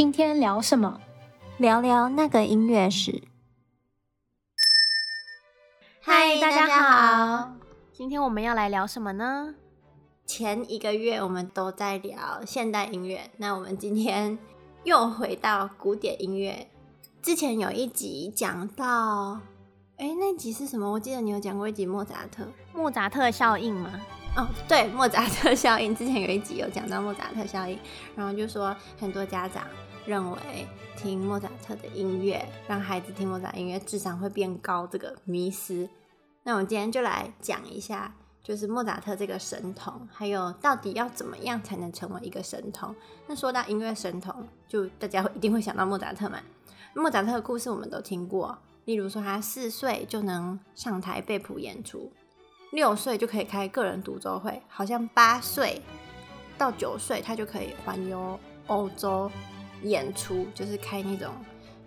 今天聊什么？聊聊那个音乐史。嗨，大家好。今天我们要来聊什么呢？前一个月我们都在聊现代音乐，那我们今天又回到古典音乐。之前有一集讲到，哎，那集是什么？我记得你有讲过一集莫扎特，莫扎特效应吗？哦，对，莫扎特效应。之前有一集有讲到莫扎特效应，然后就说很多家长认为听莫扎特的音乐，让孩子听莫扎特音乐智商会变高，这个迷思。那我们今天就来讲一下，就是莫扎特这个神童，还有到底要怎么样才能成为一个神童。那说到音乐神童，就大家会一定会想到莫扎特嘛。莫扎特的故事我们都听过，例如说他四岁就能上台背谱演出。六岁就可以开个人独奏会，好像八岁到九岁他就可以环游欧洲演出，就是开那种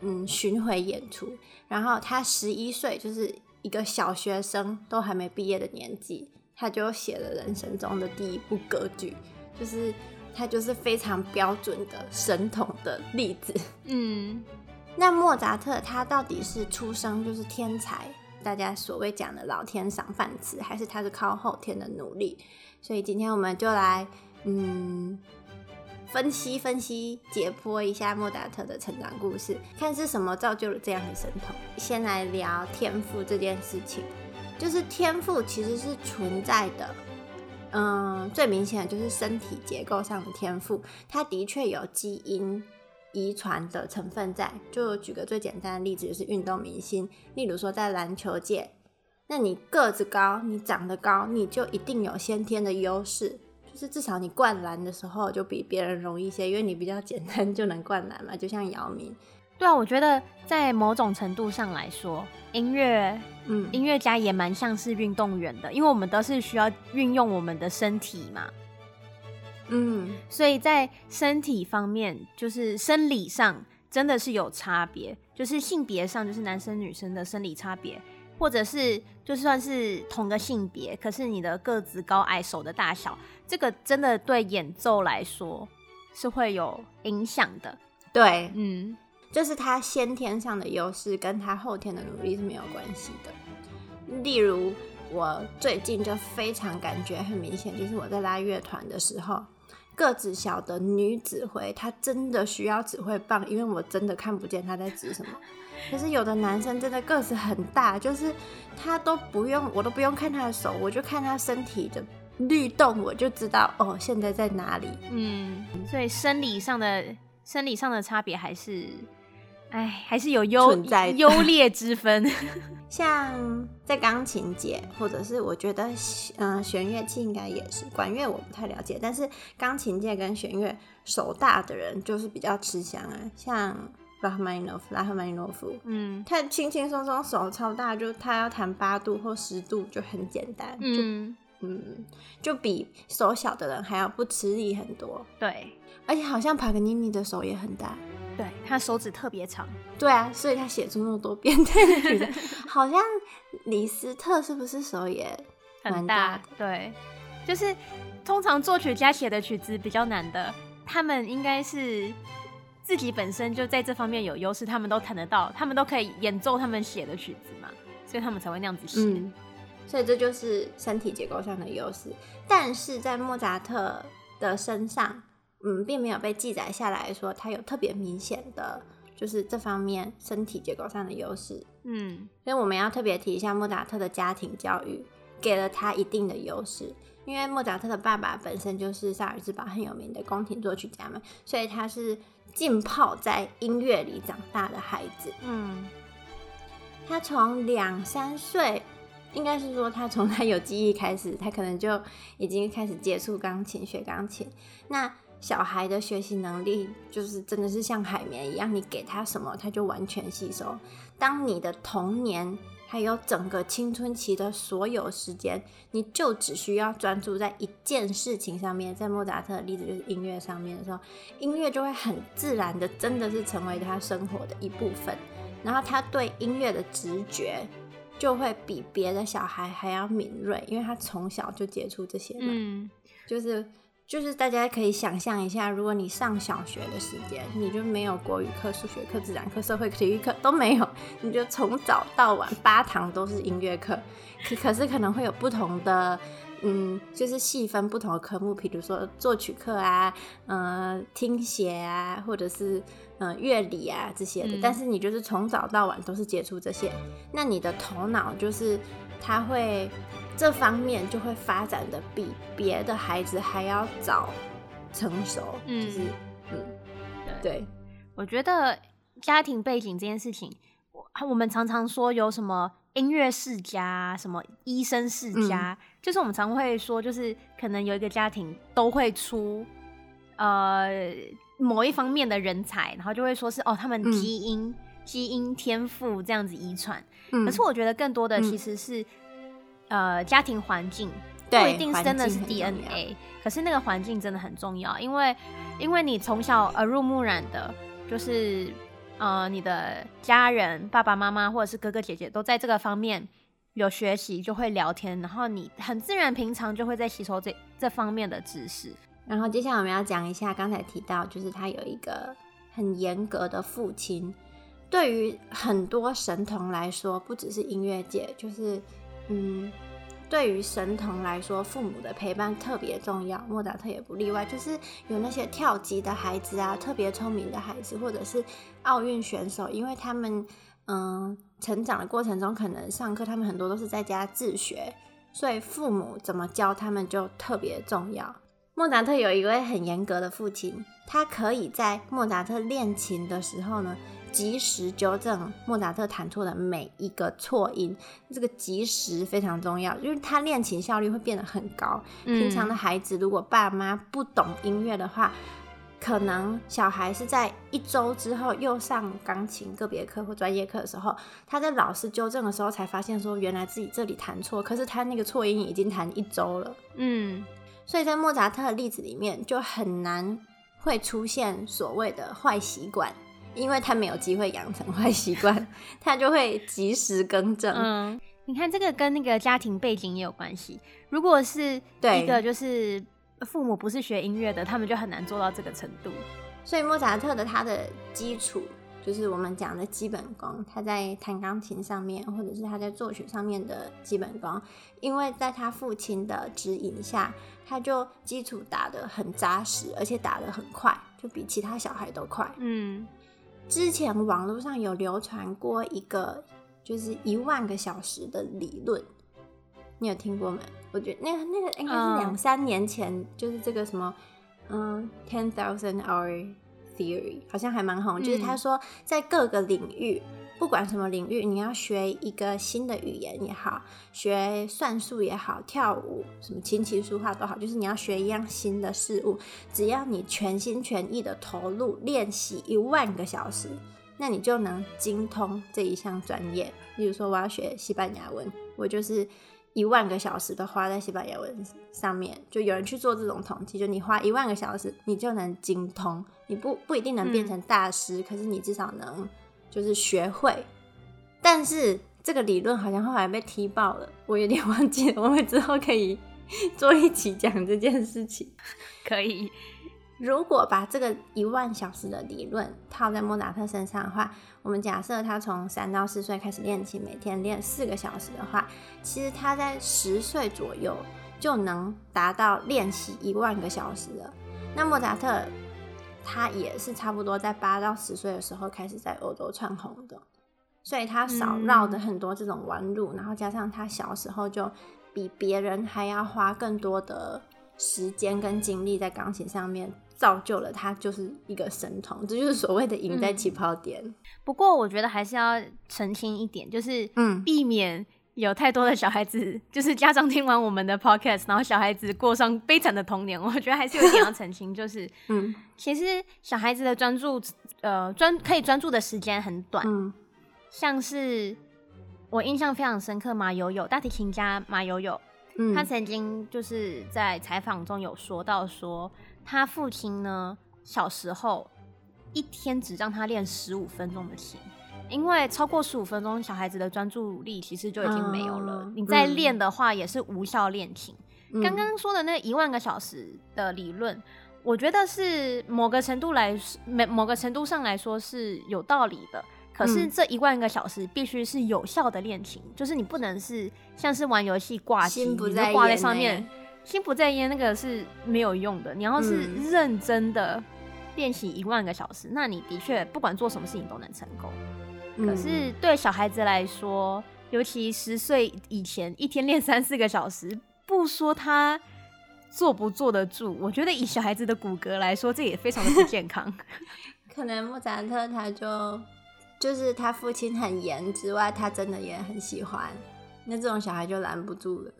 嗯巡回演出。然后他十一岁，就是一个小学生都还没毕业的年纪，他就写了人生中的第一部歌剧，就是他就是非常标准的神童的例子。嗯，那莫扎特他到底是出生就是天才？大家所谓讲的老天赏饭吃，还是他是靠后天的努力？所以今天我们就来嗯分析分析、解剖一下莫扎特的成长故事，看是什么造就了这样的神童。先来聊天赋这件事情，就是天赋其实是存在的，嗯，最明显的就是身体结构上的天赋，它的确有基因。遗传的成分在，就举个最简单的例子，就是运动明星，例如说在篮球界，那你个子高，你长得高，你就一定有先天的优势，就是至少你灌篮的时候就比别人容易一些，因为你比较简单就能灌篮嘛，就像姚明。对啊，我觉得在某种程度上来说，音乐，嗯，音乐家也蛮像是运动员的，因为我们都是需要运用我们的身体嘛。嗯，所以在身体方面，就是生理上真的是有差别，就是性别上就是男生女生的生理差别，或者是就算是同个性别，可是你的个子高矮、手的大小，这个真的对演奏来说是会有影响的。对，嗯，就是他先天上的优势跟他后天的努力是没有关系的。例如，我最近就非常感觉很明显，就是我在拉乐团的时候。个子小的女指挥，她真的需要指挥棒，因为我真的看不见她在指什么。可是有的男生真的个子很大，就是他都不用，我都不用看他的手，我就看他身体的律动，我就知道哦，现在在哪里。嗯，所以生理上的生理上的差别还是。哎，还是有优优劣之分。像在钢琴界，或者是我觉得，嗯、呃，弦乐器应该也是，管乐我不太了解。但是钢琴界跟弦乐手大的人就是比较吃香啊，像拉赫曼尼诺夫，拉赫曼尼诺夫，嗯，他轻轻松松手超大，就他要弹八度或十度就很简单，嗯嗯，就比手小的人还要不吃力很多。对，而且好像帕格尼尼的手也很大。对，他手指特别长，对啊，所以他写出那么多变态的曲子，好像李斯特是不是手也很大？对，就是通常作曲家写的曲子比较难的，他们应该是自己本身就在这方面有优势，他们都弹得到，他们都可以演奏他们写的曲子嘛，所以他们才会那样子写。嗯，所以这就是身体结构上的优势，但是在莫扎特的身上。嗯，并没有被记载下来说他有特别明显的，就是这方面身体结构上的优势。嗯，所以我们要特别提一下莫扎特的家庭教育给了他一定的优势，因为莫扎特的爸爸本身就是萨尔兹堡很有名的宫廷作曲家嘛，所以他是浸泡在音乐里长大的孩子。嗯，他从两三岁，应该是说他从他有记忆开始，他可能就已经开始接触钢琴，学钢琴。那小孩的学习能力就是真的是像海绵一样，你给他什么，他就完全吸收。当你的童年还有整个青春期的所有时间，你就只需要专注在一件事情上面，在莫扎特的例子就是音乐上面的时候，音乐就会很自然的，真的是成为他生活的一部分。然后他对音乐的直觉就会比别的小孩还要敏锐，因为他从小就接触这些嘛，嗯，就是。就是大家可以想象一下，如果你上小学的时间，你就没有国语课、数学课、自然课、社会体育课都没有，你就从早到晚八堂都是音乐课，可可是可能会有不同的，嗯，就是细分不同的科目，比如说作曲课啊，呃，听写啊，或者是呃乐理啊这些的，嗯、但是你就是从早到晚都是接触这些，那你的头脑就是它会。这方面就会发展的比别的孩子还要早成熟，嗯，就是嗯，对，对，我觉得家庭背景这件事情，我们常常说有什么音乐世家，什么医生世家，嗯、就是我们常会说，就是可能有一个家庭都会出呃某一方面的人才，然后就会说是哦，他们基因、嗯、基因天赋这样子遗传，嗯、可是我觉得更多的其实是。呃，家庭环境不一定真的是 DNA，可是那个环境真的很重要，因为因为你从小耳濡目染的，就是呃，你的家人爸爸妈妈或者是哥哥姐姐都在这个方面有学习，就会聊天，然后你很自然平常就会在吸收这这方面的知识。然后接下来我们要讲一下刚才提到，就是他有一个很严格的父亲，对于很多神童来说，不只是音乐界，就是。嗯，对于神童来说，父母的陪伴特别重要。莫扎特也不例外，就是有那些跳级的孩子啊，特别聪明的孩子，或者是奥运选手，因为他们嗯成长的过程中，可能上课他们很多都是在家自学，所以父母怎么教他们就特别重要。莫扎特有一位很严格的父亲，他可以在莫扎特练琴的时候呢，及时纠正莫扎特弹错的每一个错音，这个及时非常重要，因为他练琴效率会变得很高。嗯、平常的孩子如果爸妈不懂音乐的话，可能小孩是在一周之后又上钢琴个别课或专业课的时候，他在老师纠正的时候才发现说，原来自己这里弹错，可是他那个错音已经弹一周了。嗯，所以在莫扎特的例子里面就很难会出现所谓的坏习惯。因为他没有机会养成坏习惯，他就会及时更正。嗯，你看这个跟那个家庭背景也有关系。如果是一个就是父母不是学音乐的，他们就很难做到这个程度。所以莫扎特的他的基础就是我们讲的基本功，他在弹钢琴上面，或者是他在作曲上面的基本功，因为在他父亲的指引下，他就基础打得很扎实，而且打得很快，就比其他小孩都快。嗯。之前网络上有流传过一个，就是一万个小时的理论，你有听过吗？我觉得那个那个应该是两三年前，uh, 就是这个什么，嗯，ten thousand hour theory，好像还蛮红。嗯、就是他说，在各个领域。不管什么领域，你要学一个新的语言也好，学算术也好，跳舞什么琴棋书画都好，就是你要学一样新的事物，只要你全心全意的投入练习一万个小时，那你就能精通这一项专业。例如说我要学西班牙文，我就是一万个小时都花在西班牙文上面。就有人去做这种统计，就你花一万个小时，你就能精通。你不不一定能变成大师，可是你至少能。就是学会，但是这个理论好像后来被踢爆了，我有点 忘记了。我们之后可以做一起讲这件事情。可以，如果把这个一万小时的理论套在莫扎特身上的话，我们假设他从三到四岁开始练琴，每天练四个小时的话，其实他在十岁左右就能达到练习一万个小时了。那莫扎特。他也是差不多在八到十岁的时候开始在欧洲窜红的，所以他少绕的很多这种弯路，嗯、然后加上他小时候就比别人还要花更多的时间跟精力在钢琴上面，造就了他就是一个神童，这就是所谓的赢在起跑点。嗯、不过我觉得还是要澄清一点，就是嗯，避免。有太多的小孩子，就是家长听完我们的 podcast，然后小孩子过上悲惨的童年。我觉得还是有一点要澄清，就是，嗯，其实小孩子的专注，呃，专可以专注的时间很短。嗯，像是我印象非常深刻，马友友大提琴家马友友，嗯，他曾经就是在采访中有说到说，他父亲呢小时候一天只让他练十五分钟的琴。因为超过十五分钟，小孩子的专注力其实就已经没有了。嗯、你再练的话，也是无效练琴。刚刚说的那一万个小时的理论，我觉得是某个程度来，某某个程度上来说是有道理的。可是这一万个小时必须是有效的练琴，嗯，就是你不能是像是玩游戏挂机，你就挂在上面，心不在焉，那个是没有用的。你要是认真的练习一万个小时，嗯，那你的确不管做什么事情都能成功。嗯，可是对小孩子来说，尤其十岁以前，一天练三四个小时，不说他坐不坐得住，我觉得以小孩子的骨骼来说，这也非常的不健康。可能莫扎特他就。就是他父亲很严之外，他真的也很喜欢。那这种小孩就拦不住了。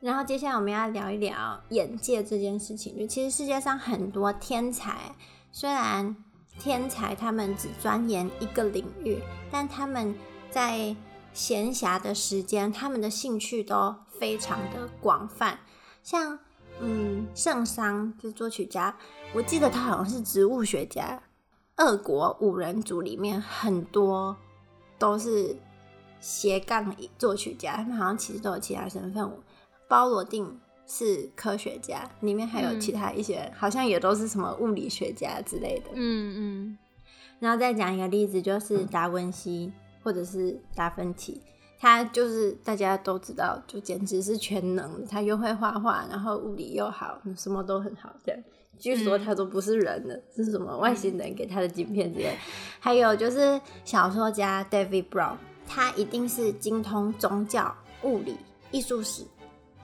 然后接下来我们要聊一聊眼界这件事情。就其实世界上很多天才，虽然天才他们只钻研一个领域，但他们在闲暇的时间，他们的兴趣都非常的广泛。像嗯，圣桑就作曲家，我记得他好像是植物学家。俄国五人组里面很多都是斜杠作曲家，他们好像其实都有其他身份。包罗定是科学家，里面还有其他一些，嗯、好像也都是什么物理学家之类的。嗯嗯。然后再讲一个例子，就是达文西或者是达芬奇，他就是大家都知道，就简直是全能，他又会画画，然后物理又好，什么都很好，这样。据说他都不是人的，嗯、是什么外星人给他的晶片之类。还有就是小说家 David Brown，他一定是精通宗教、物理、艺术史，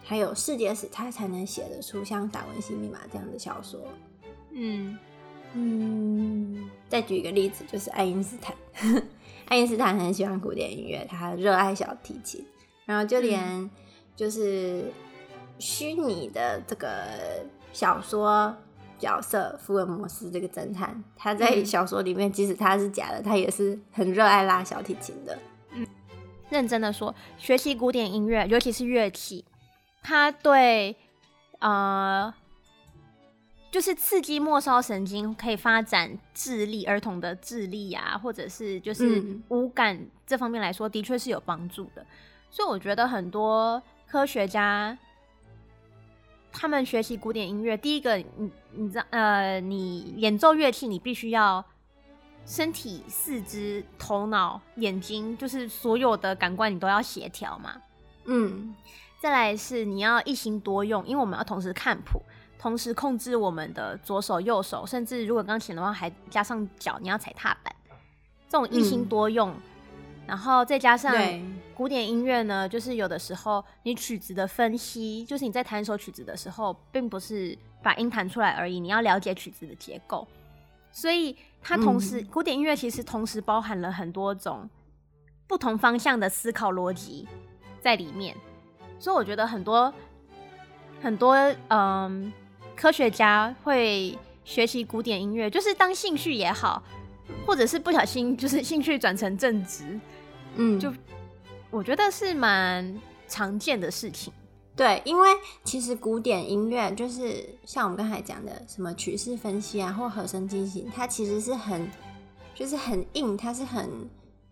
还有世界史，他才能写得出像《达文西密码》这样的小说。嗯嗯。再举一个例子，就是爱因斯坦。爱因斯坦很喜欢古典音乐，他热爱小提琴，然后就连就是虚拟的这个小说。角色福尔摩斯这个侦探，他在小说里面，即使他是假的，他也是很热爱拉小提琴的。嗯，认真的说，学习古典音乐，尤其是乐器，他对呃，就是刺激末梢神经，可以发展智力，儿童的智力啊，或者是就是五感这方面来说，的确是有帮助的。所以我觉得很多科学家。他们学习古典音乐，第一个，你你知道，呃，你演奏乐器，你必须要身体、四肢、头脑、眼睛，就是所有的感官，你都要协调嘛。嗯，再来是你要一心多用，因为我们要同时看谱，同时控制我们的左手、右手，甚至如果钢琴的话，还加上脚，你要踩踏板，这种一心多用。嗯然后再加上古典音乐呢，就是有的时候你曲子的分析，就是你在弹一首曲子的时候，并不是把音弹出来而已，你要了解曲子的结构。所以它同时，嗯、古典音乐其实同时包含了很多种不同方向的思考逻辑在里面。所以我觉得很多很多嗯科学家会学习古典音乐，就是当兴趣也好，或者是不小心就是兴趣转成正职。嗯，就我觉得是蛮常见的事情。对，因为其实古典音乐就是像我们刚才讲的什么曲式分析啊，或和声进行，它其实是很就是很硬，它是很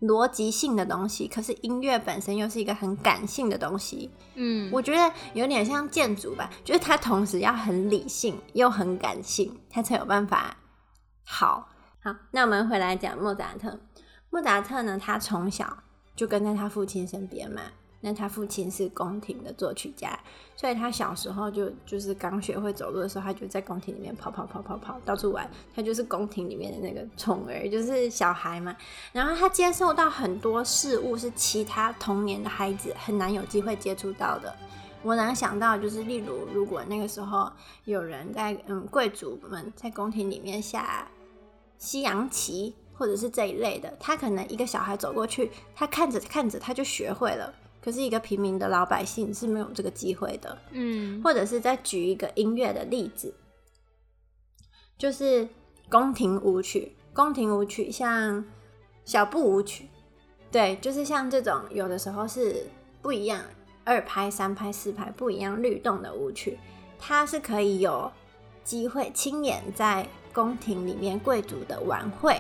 逻辑性的东西。可是音乐本身又是一个很感性的东西。嗯，我觉得有点像建筑吧，就是它同时要很理性又很感性，它才有办法好。好，那我们回来讲莫扎特。莫扎特呢，他从小。就跟在他父亲身边嘛。那他父亲是宫廷的作曲家，所以他小时候就就是刚学会走路的时候，他就在宫廷里面跑跑跑跑跑到处玩。他就是宫廷里面的那个宠儿，就是小孩嘛。然后他接受到很多事物是其他童年的孩子很难有机会接触到的。我能想到就是，例如如果那个时候有人在嗯贵族们在宫廷里面下西洋棋。或者是这一类的，他可能一个小孩走过去，他看着看着他就学会了。可是一个平民的老百姓是没有这个机会的。嗯，或者是再举一个音乐的例子，就是宫廷舞曲。宫廷舞曲像小步舞曲，对，就是像这种有的时候是不一样，二拍、三拍、四拍不一样律动的舞曲，它是可以有机会亲眼在宫廷里面贵族的晚会。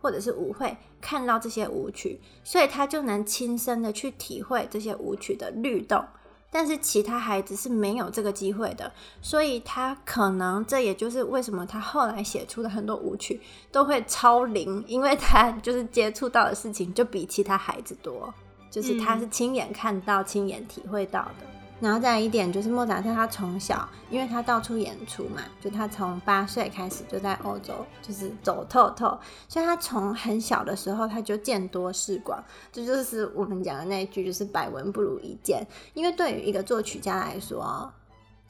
或者是舞会看到这些舞曲，所以他就能亲身的去体会这些舞曲的律动，但是其他孩子是没有这个机会的，所以他可能这也就是为什么他后来写出的很多舞曲都会超龄，因为他就是接触到的事情就比其他孩子多，就是他是亲眼看到、亲眼体会到的。然后再一点就是莫扎特，他从小，因为他到处演出嘛，就他从八岁开始就在欧洲就是走透透，所以他从很小的时候他就见多识广，这就，是我们讲的那一句，就是百闻不如一见。因为对于一个作曲家来说，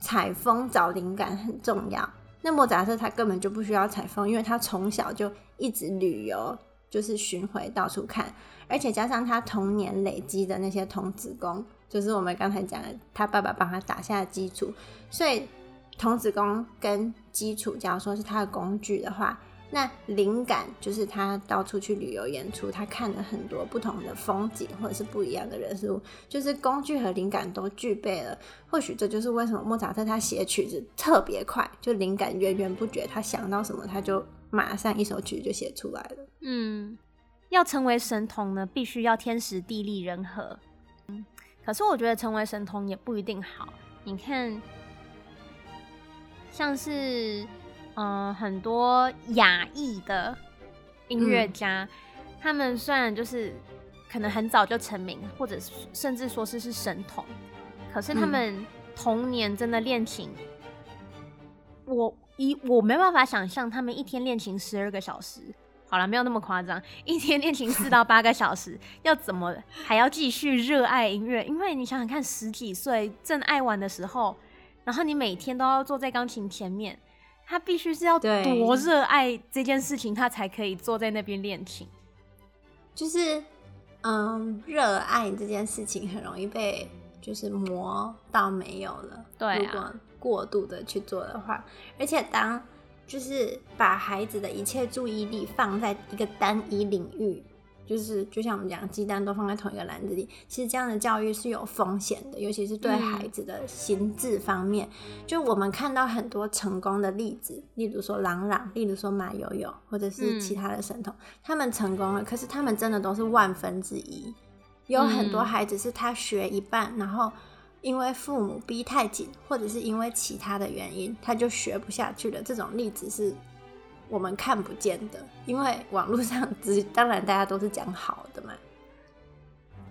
采风找灵感很重要。那莫扎特他根本就不需要采风，因为他从小就一直旅游，就是巡回到处看，而且加上他童年累积的那些童子功。就是我们刚才讲的，他爸爸帮他打下的基础，所以童子功跟基础，假如说是他的工具的话，那灵感就是他到处去旅游演出，他看了很多不同的风景或者是不一样的人事物，就是工具和灵感都具备了。或许这就是为什么莫扎特他写曲子特别快，就灵感源源不绝，他想到什么他就马上一首曲就写出来了。嗯，要成为神童呢，必须要天时地利人和。可是我觉得成为神童也不一定好。你看，像是嗯、呃、很多亚裔的音乐家，嗯、他们虽然就是可能很早就成名，或者甚至说是是神童，可是他们童年真的练琴，嗯、我一我没办法想象他们一天练琴十二个小时。好了，没有那么夸张。一天练琴四到八个小时，要怎么还要继续热爱音乐？因为你想想看，十几岁正爱玩的时候，然后你每天都要坐在钢琴前面，他必须是要多热爱这件事情，他才可以坐在那边练琴。就是，嗯，热爱这件事情很容易被就是磨到没有了。对啊，如果过度的去做的话，而且当。就是把孩子的一切注意力放在一个单一领域，就是就像我们讲，鸡蛋都放在同一个篮子里。其实这样的教育是有风险的，尤其是对孩子的心智方面。嗯、就我们看到很多成功的例子，例如说朗朗，例如说马友友，或者是其他的神童，嗯、他们成功了，可是他们真的都是万分之一。有很多孩子是他学一半，然后。因为父母逼太紧，或者是因为其他的原因，他就学不下去了。这种例子是我们看不见的，因为网络上 只当然大家都是讲好的嘛。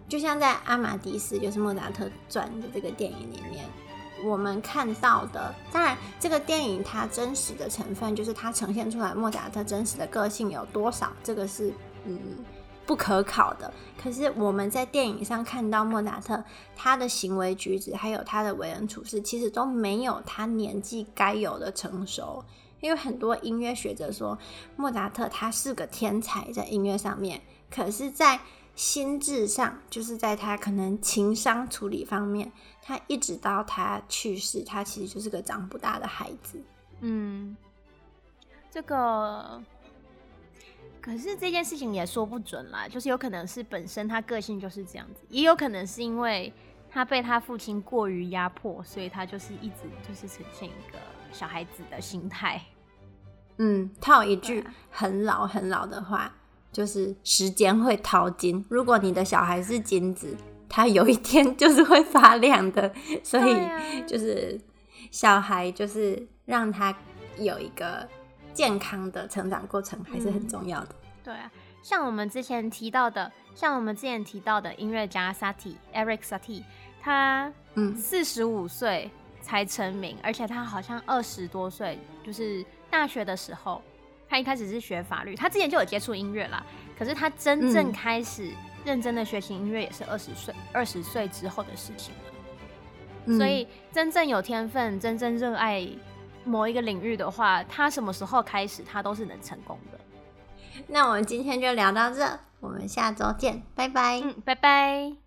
就像在《阿玛迪斯》就是莫扎特传的这个电影里面，我们看到的，当然这个电影它真实的成分就是它呈现出来莫扎特真实的个性有多少，这个是嗯。不可考的。可是我们在电影上看到莫扎特，他的行为举止还有他的为人处事，其实都没有他年纪该有的成熟。因为很多音乐学者说，莫扎特他是个天才在音乐上面，可是，在心智上，就是在他可能情商处理方面，他一直到他去世，他其实就是个长不大的孩子。嗯，这个。可是这件事情也说不准啦，就是有可能是本身他个性就是这样子，也有可能是因为他被他父亲过于压迫，所以他就是一直就是呈现一个小孩子的心态。嗯，他有一句很老很老的话，就是时间会淘金。如果你的小孩是金子，他有一天 就是会发亮的。所以就是小孩就是让他有一个。健康的成长过程还是很重要的。嗯、对啊，像我们之前提到的，像我们之前提到的音乐家 Satie Eric Satie，他嗯四十五岁才成名，嗯、而且他好像二十多岁，就是大学的时候，他一开始是学法律，他之前就有接触音乐啦。可是他真正开始认真的学习音乐也是二十岁，二十岁之后的事情了。嗯、所以真正有天分，真正热爱。某一个领域的话，他什么时候开始，他都是能成功的。那我们今天就聊到这，我们下周见，拜拜。嗯，拜拜。